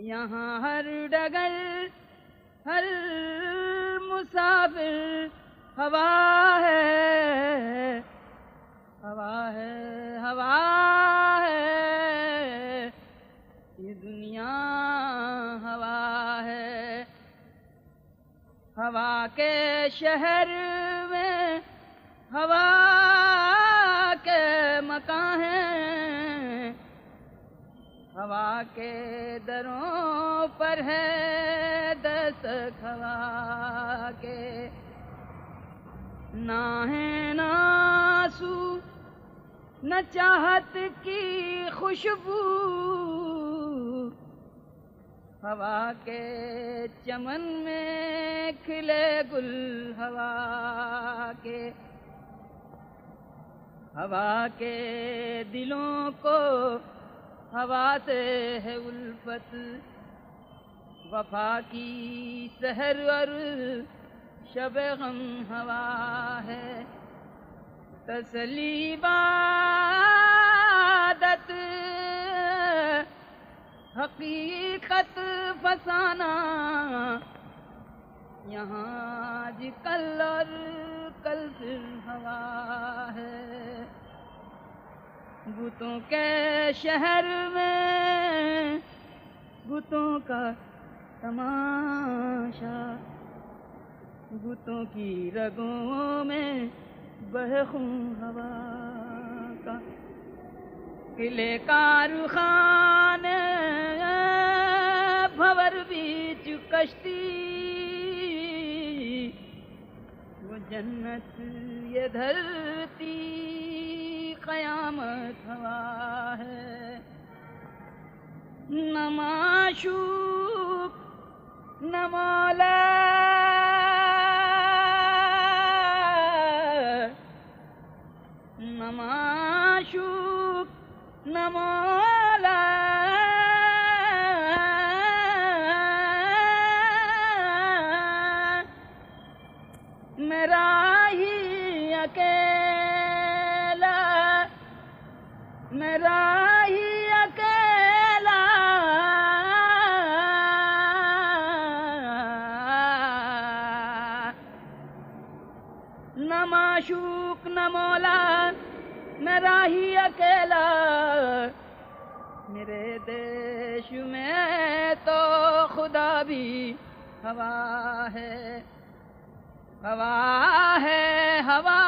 यहाँ हर डगर, हर मुसाफिर हवा है हवा है हवा है। ये दुनिया हवा है। हवा के शहर में, हवा के मकान हैं हवा के दरों पर है दस खवा के। ना है नासू न चाहत की खुशबू। हवा के चमन में खिले गुल हवा के। हवा के दिलों को हवा से है उल्फत, वफा की सहर और शब गम हवा है। तसली बादत हकीकत फसाना, यहाँ आज कल और कल फिर हवा है। भूतों के शहर में, भूतों का तमाशा, भूतों की रगों में बहूं हवा का। किले कारखान, भवर बीच कश्ती, वो जन्नत ये धरती कयामत हवा है। न माशूक न मौला मेरा ही अकेला मेरा ही अकेला। न न मौला मेरा ही अकेला। मेरे देश में तो खुदा भी हवा है हवा है हवा